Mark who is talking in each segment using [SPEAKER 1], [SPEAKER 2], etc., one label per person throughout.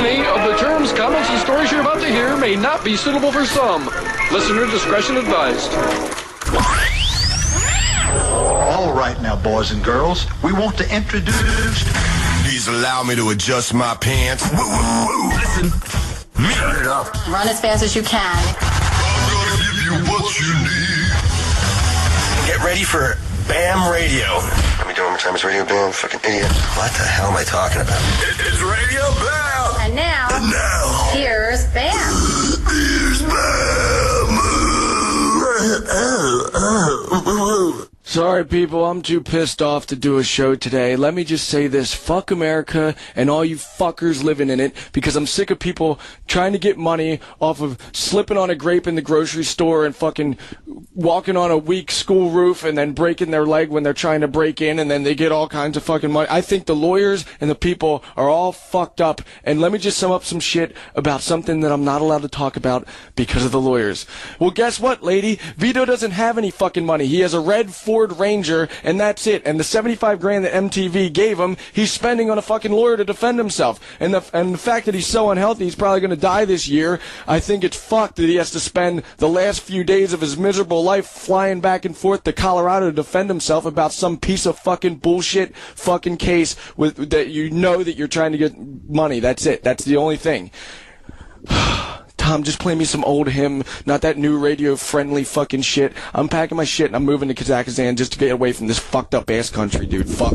[SPEAKER 1] Many of the terms, comments, and stories you're about to hear may not be suitable for some. Listener discretion advised.
[SPEAKER 2] All right now, boys and girls, we want to introduce.
[SPEAKER 3] Please allow me to adjust my pants. Listen, me. Turn it up.
[SPEAKER 4] Run as fast as you can.
[SPEAKER 3] I'm gonna give you what you need. Get ready for BAM Radio. Let me do it one more time. It's Radio BAM. Fucking idiot. What the hell am I talking about? It's Radio BAM.
[SPEAKER 4] And now,
[SPEAKER 3] And now,
[SPEAKER 4] here's Bam.
[SPEAKER 3] here's BAM. Oh, oh, oh.
[SPEAKER 5] Sorry, people, I'm too pissed off to do a show today. Let me just say this fuck America and all you fuckers living in it because I'm sick of people trying to get money off of slipping on a grape in the grocery store and fucking walking on a weak school roof and then breaking their leg when they're trying to break in and then they get all kinds of fucking money. I think the lawyers and the people are all fucked up. And let me just sum up some shit about something that I'm not allowed to talk about because of the lawyers. Well, guess what, lady? Vito doesn't have any fucking money. He has a red Ranger and that's it. And the 75 grand that MTV gave him, he's spending on a fucking lawyer to defend himself. And the, and the fact that he's so unhealthy, he's probably going to die this year. I think it's fucked that he has to spend the last few days of his miserable life flying back and forth to Colorado to defend himself about some piece of fucking bullshit fucking case with that you know that you're trying to get money. That's it. That's the only thing. Tom, just play me some old HIM, not that new radio friendly fucking shit. I'm packing my shit and I'm moving to Kazakhstan just to get away from this fucked up ass country, dude. Fuck.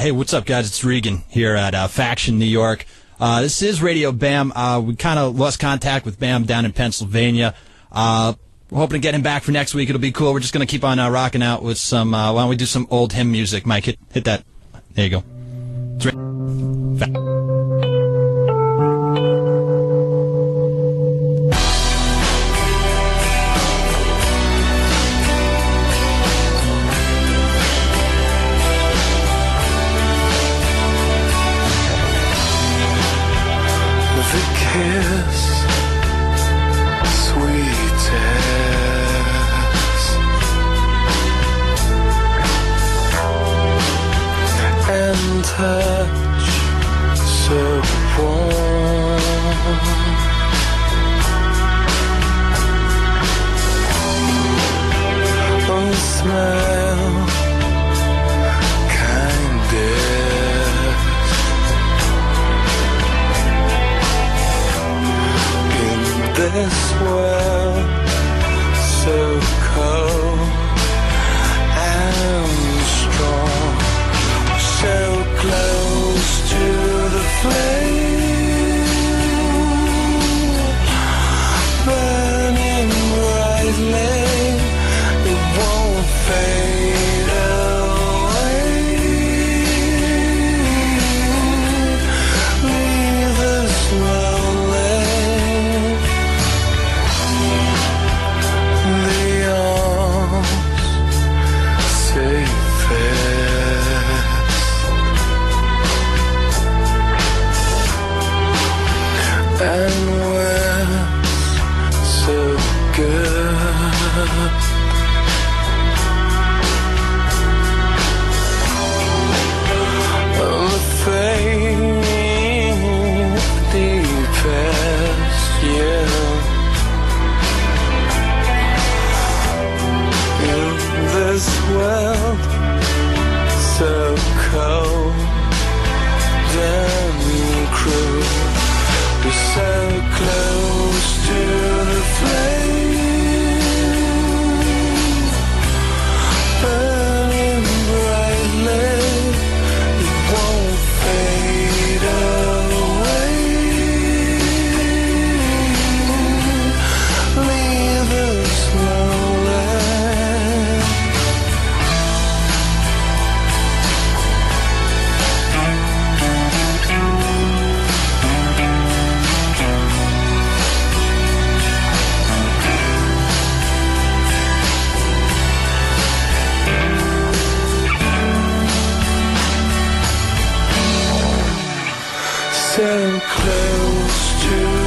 [SPEAKER 6] Hey, what's up, guys? It's Regan here at uh, Faction, New York. Uh, this is Radio Bam. Uh, we kind of lost contact with Bam down in Pennsylvania. Uh, we're hoping to get him back for next week. It'll be cool. We're just going to keep on uh, rocking out with some. Uh, why don't we do some old HIM music? Mike, hit, hit that. There you go.
[SPEAKER 7] Touch so warm. Oh, smell, kindest. in this world So close to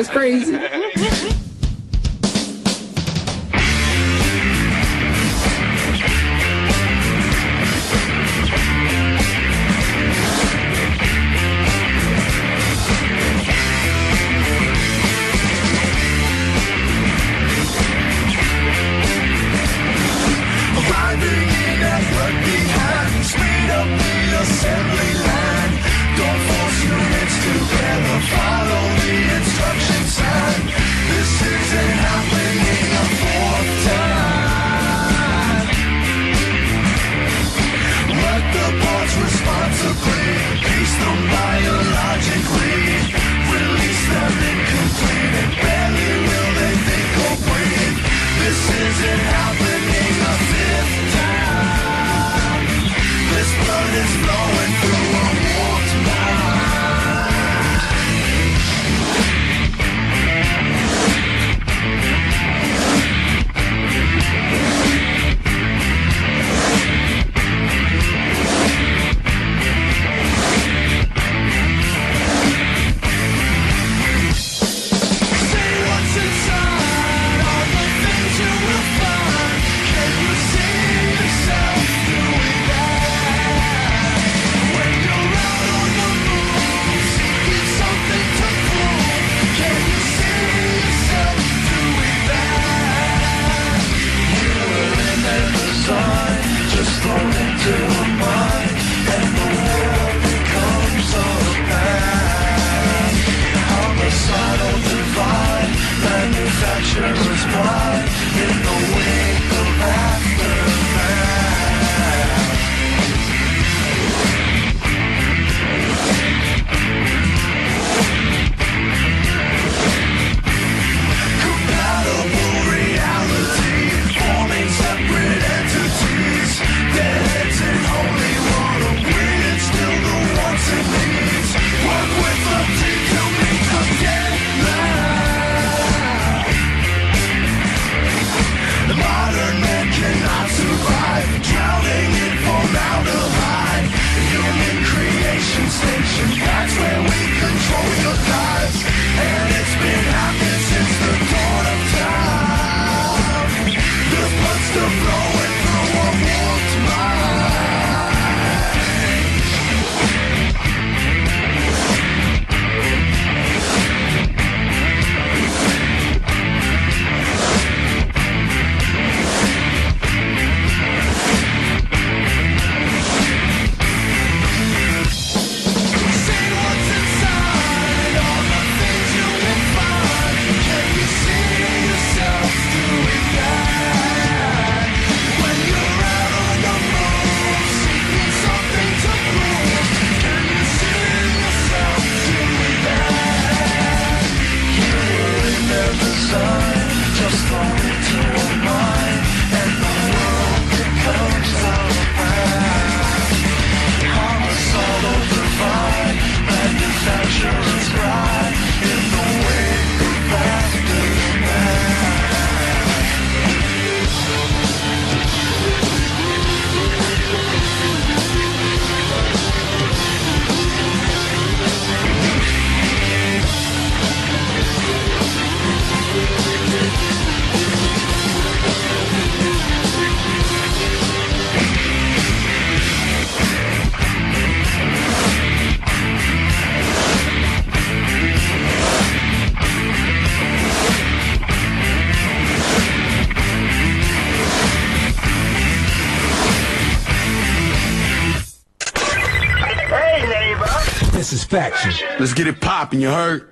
[SPEAKER 8] It's
[SPEAKER 9] crazy.
[SPEAKER 7] Let's get it poppin', you heard?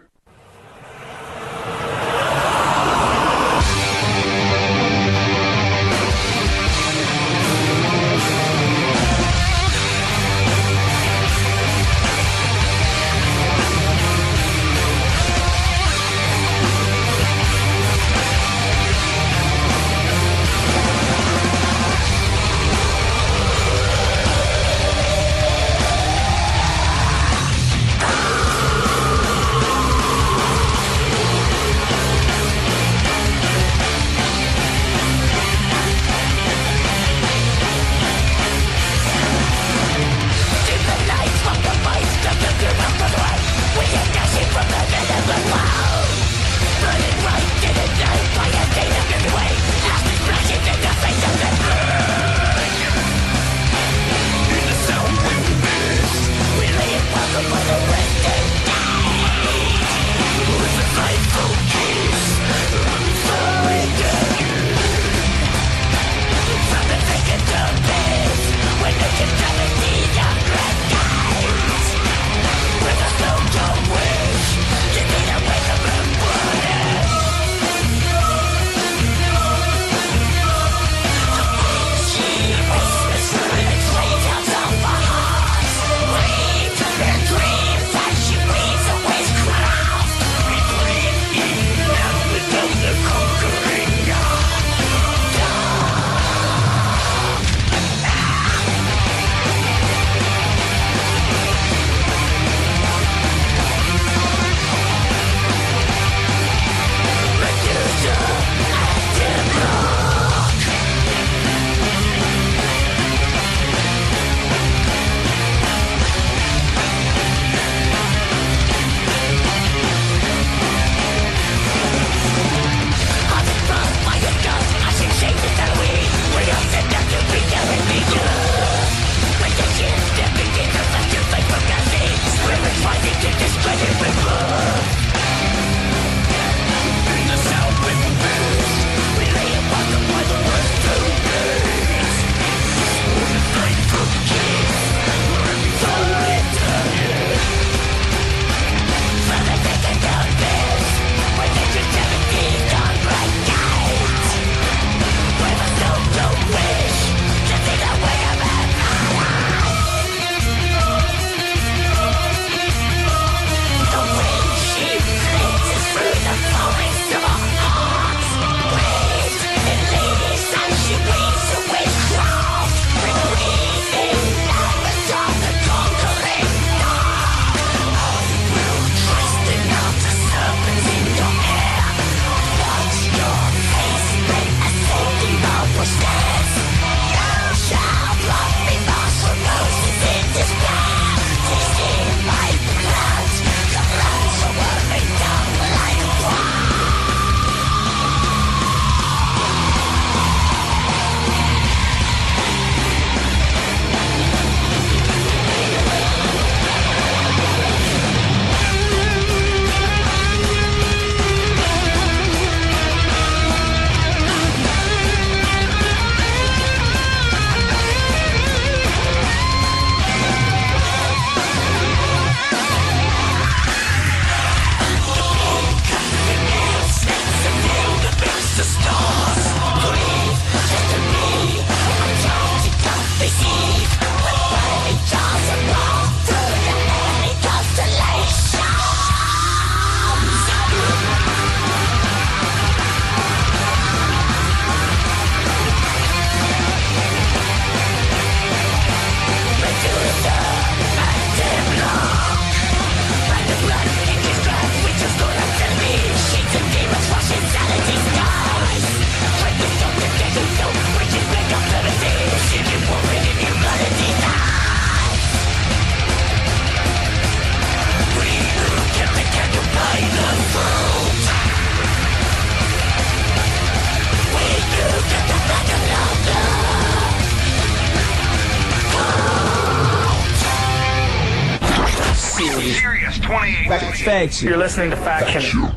[SPEAKER 10] 28.
[SPEAKER 11] Faction.
[SPEAKER 10] You're listening to Faction.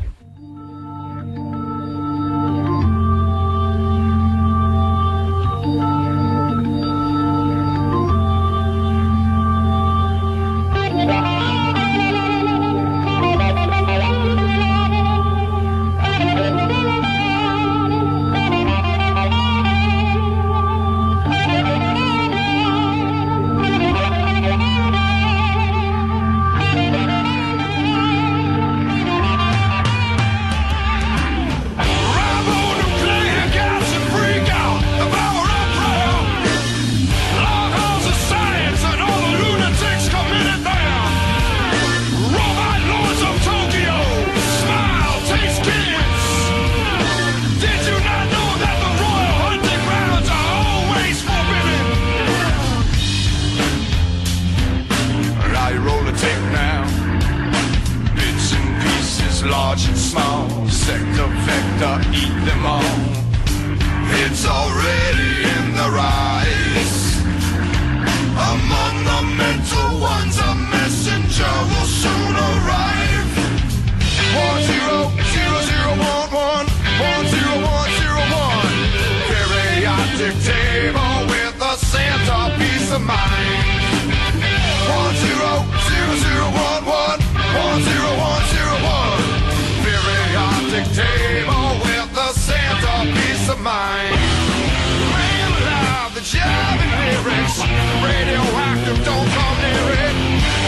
[SPEAKER 8] It's already in the rise. Among the mental ones, a messenger will soon arrive. One zero zero zero one one one zero one zero one. Periodic table with a Santa peace of mind. One zero zero zero one one one zero one. Mind. Man alive, the jabbing lyrics, radioactive, don't come near it.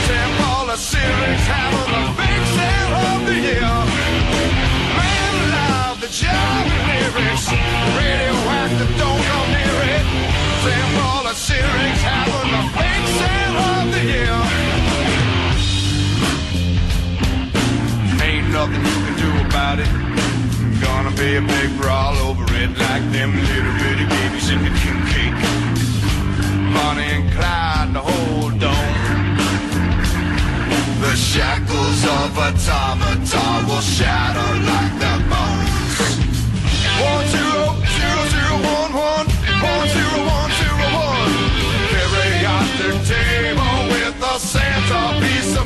[SPEAKER 8] Temple of Syrinx, having the big sale of the year. Man alive, the jabbing lyrics, radioactive, don't come near it. Temple of Syrinx, having the big sale of the year. Ain't nothing you can do about it. Gonna be a paper all it like them little bitty babies in the king cake. Bonnie and Clyde, the whole dome. The shackles of a automata will shatter like the bones. One zero zero zero one one one zero one zero one. Periodic table with a Santa peace of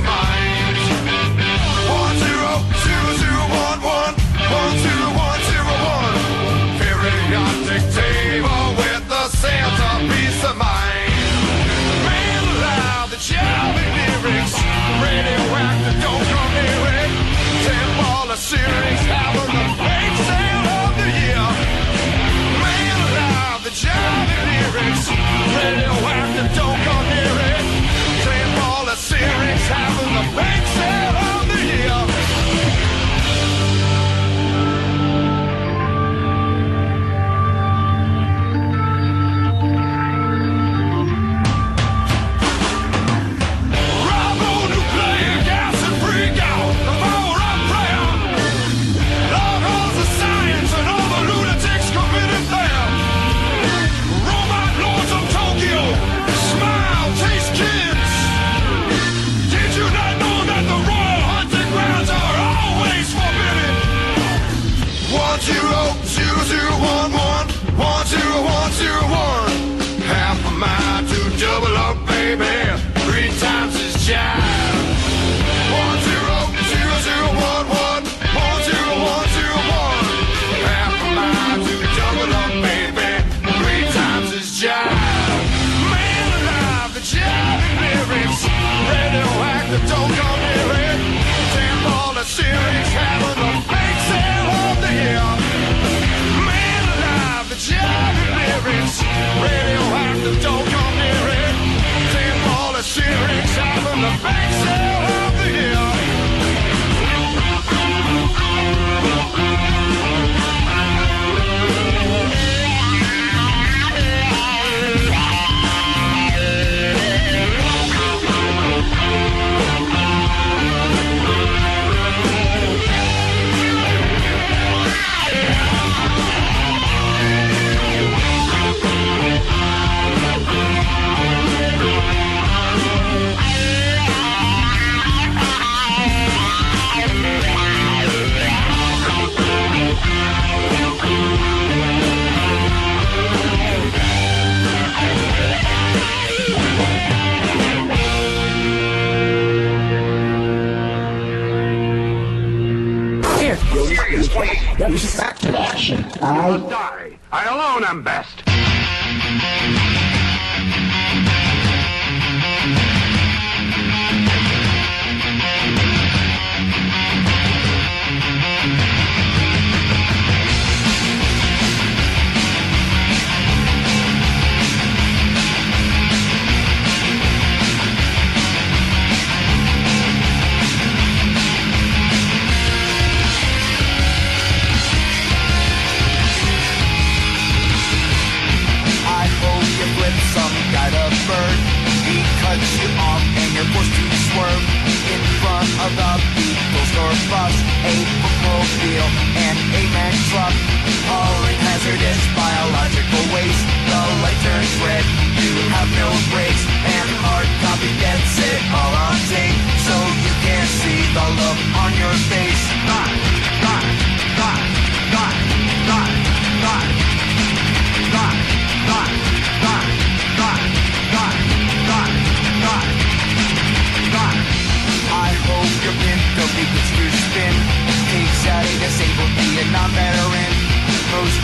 [SPEAKER 10] Am best.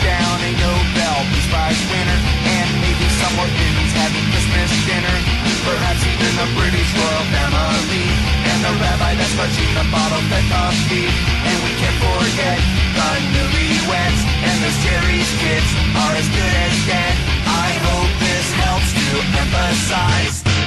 [SPEAKER 11] Down a Nobel Peace Prize winner, and maybe somewhere Finland's having Christmas dinner. Perhaps even the British royal family, and the rabbi that's clutching the bottle fed coffee. And we can't forget the newlyweds, and those Jerry's kids are as good as dead. I hope this helps to emphasize.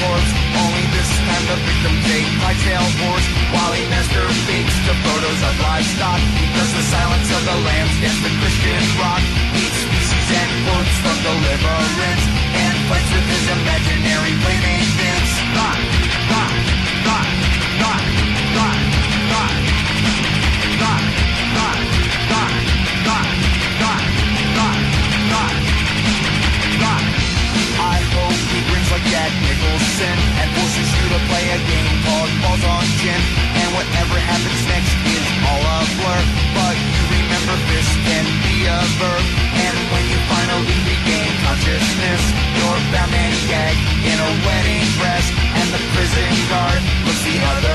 [SPEAKER 11] Corpse. Only this time the victim's a Clydesdale horse while he masturbates to photos of livestock. Does the silence of the lambs, dance the Christian rock, eats species and quotes from deliverance, and fights with his imaginary playmate Vince. Ah. Nicholson and forces you to play a game called Balls on Gin. And whatever happens next is all a blur. But you remember this can be a verb. And when you finally regain consciousness, you're bound and gagged in a wedding dress. And the prison guard looks the other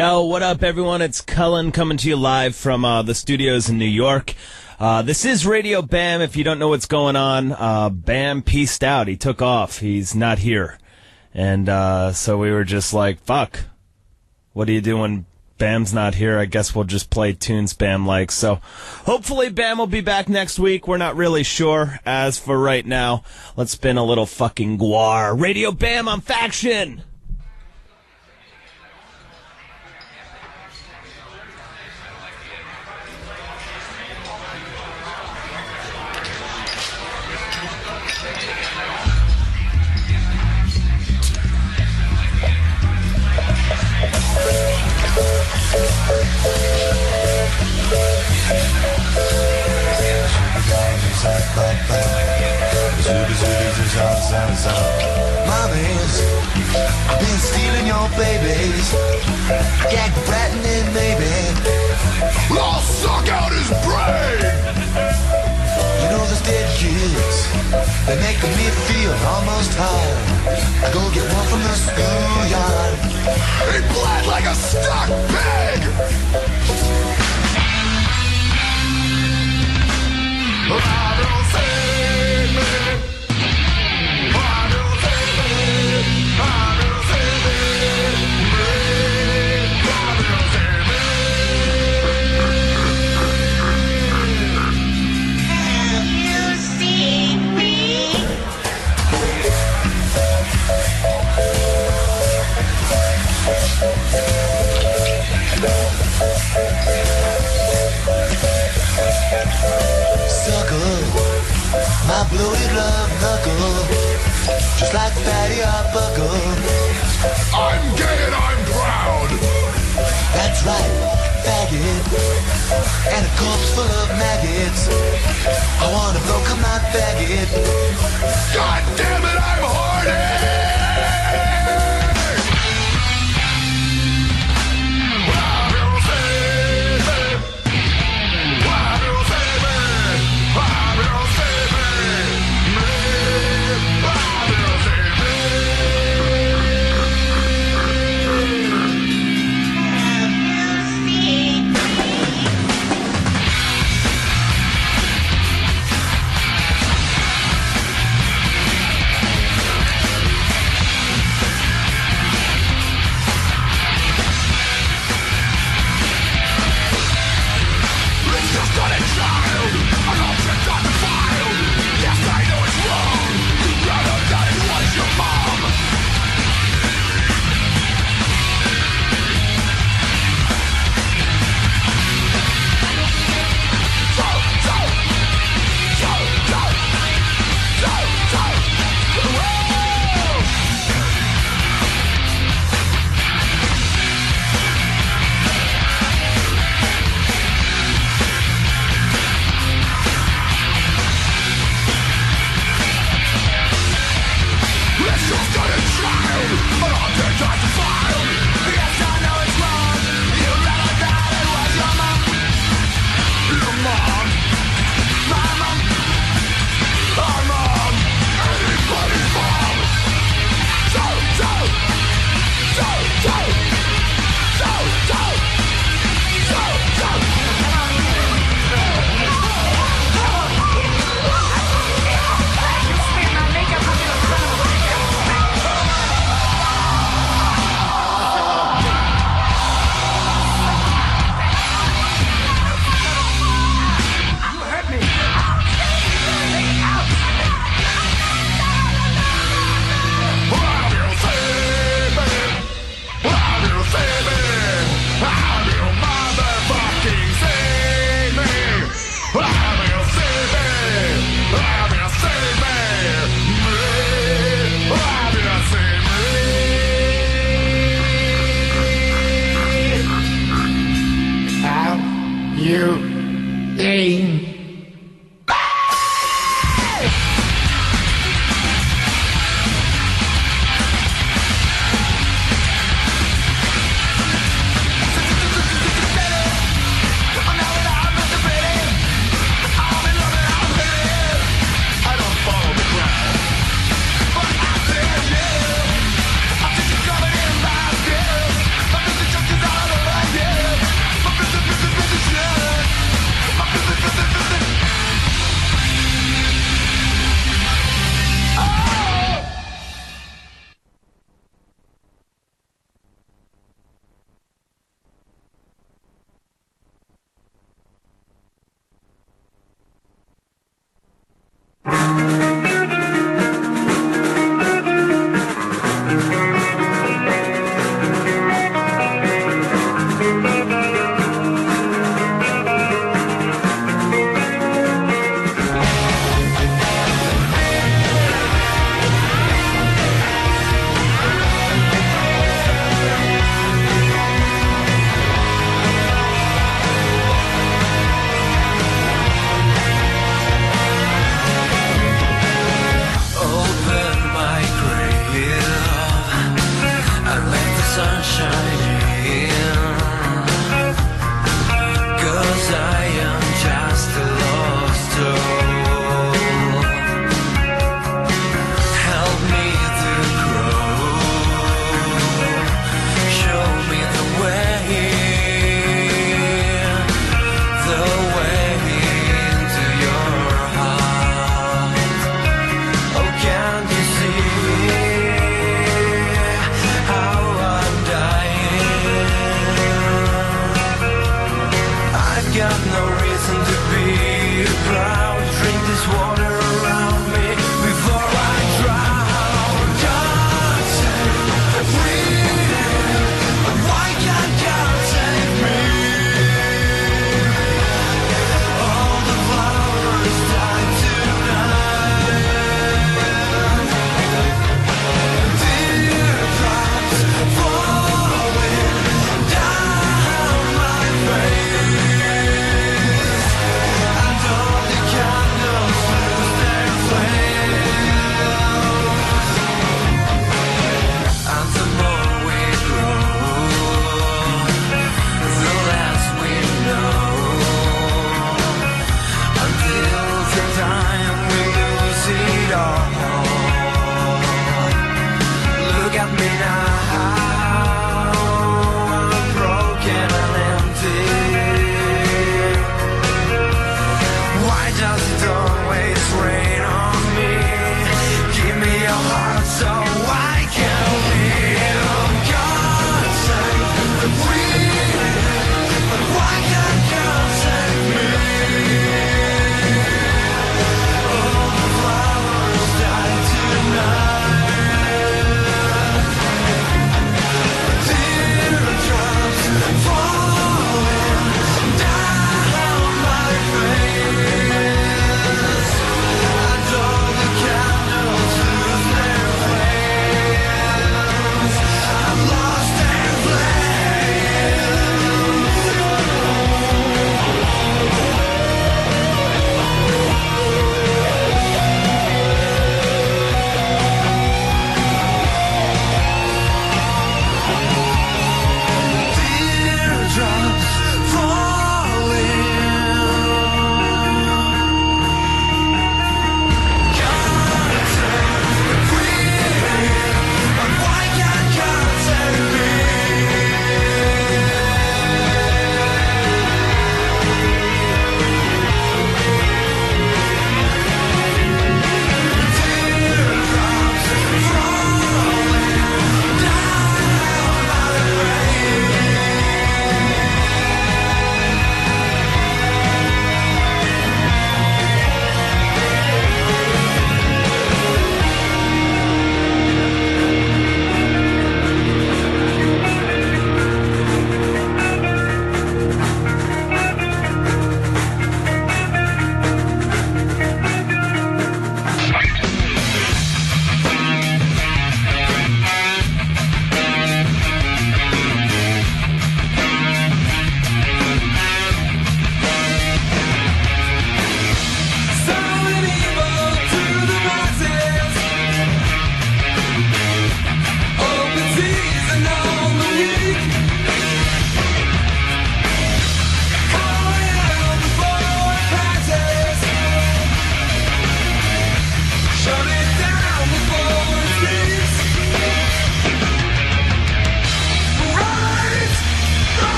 [SPEAKER 12] Yo, what up, everyone? It's Cullen coming to you live from uh, the studios in New York. Uh, this is Radio Bam. If you don't know what's going on, uh, Bam pieced out. He took off. He's not here. And uh, so we were just like, fuck. What do you do when Bam's not here? I guess we'll just play tunes Bam likes. So hopefully Bam will be back next week. We're not really sure. As for right now, let's spin a little fucking GWAR. Radio Bam on Faction!
[SPEAKER 8] Mommy's been stealing your babies. Gag ratting it, maybe. I'll suck out his brain. You know those dead kids, they make me feel almost high. I go get one from the schoolyard. He bled like a stuck pig.
[SPEAKER 3] ladrão sem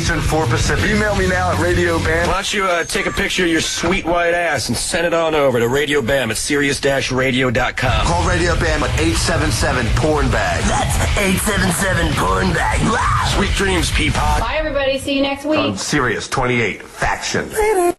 [SPEAKER 3] Eastern, 4 Pacific.
[SPEAKER 10] Email me now at Radio Bam.
[SPEAKER 3] Why don't you uh, take a picture of your sweet white ass and send it on over to Radio Bam at Sirius-Radio.com.
[SPEAKER 13] Call Radio Bam at 877 Porn Bag.
[SPEAKER 3] That's 877 Porn Bag. Sweet dreams, Peapod.
[SPEAKER 4] Bye, everybody. See you next week.
[SPEAKER 13] On Sirius 28 Faction.